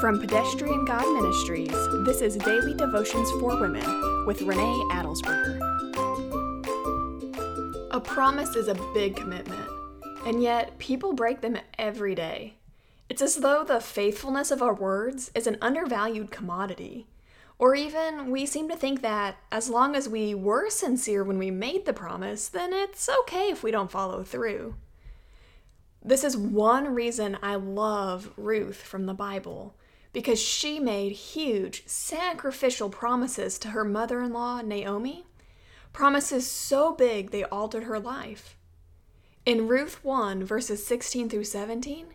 From Pedestrian God Ministries, this is Daily Devotions for Women with Renee Adelsberger. A promise is a big commitment, and yet people break them every day. It's as though the faithfulness of our words is an undervalued commodity. Or even we seem to think that as long as we were sincere when we made the promise, then it's okay if we don't follow through. This is one reason I love Ruth from the Bible, because she made huge sacrificial promises to her mother in law, Naomi, promises so big they altered her life. In Ruth 1, verses 16 through 17,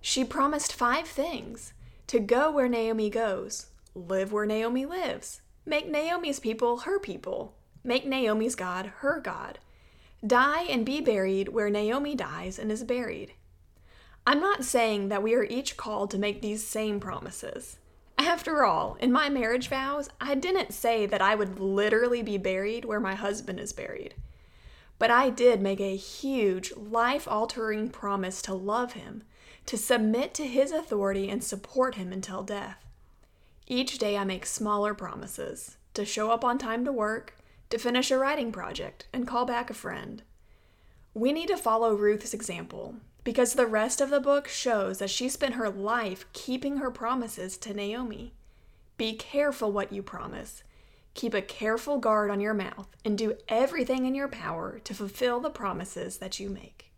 she promised five things to go where Naomi goes, live where Naomi lives, make Naomi's people her people, make Naomi's God her God Die and be buried where Naomi dies and is buried. I'm not saying that we are each called to make these same promises. After all, in my marriage vows, I didn't say that I would literally be buried where my husband is buried. But I did make a huge, life altering promise to love him, to submit to his authority and support him until death. Each day I make smaller promises to show up on time to work, to finish a writing project and call back a friend. We need to follow Ruth's example because the rest of the book shows that she spent her life keeping her promises to Naomi. Be careful what you promise. Keep a careful guard on your mouth and do everything in your power to fulfill the promises that you make.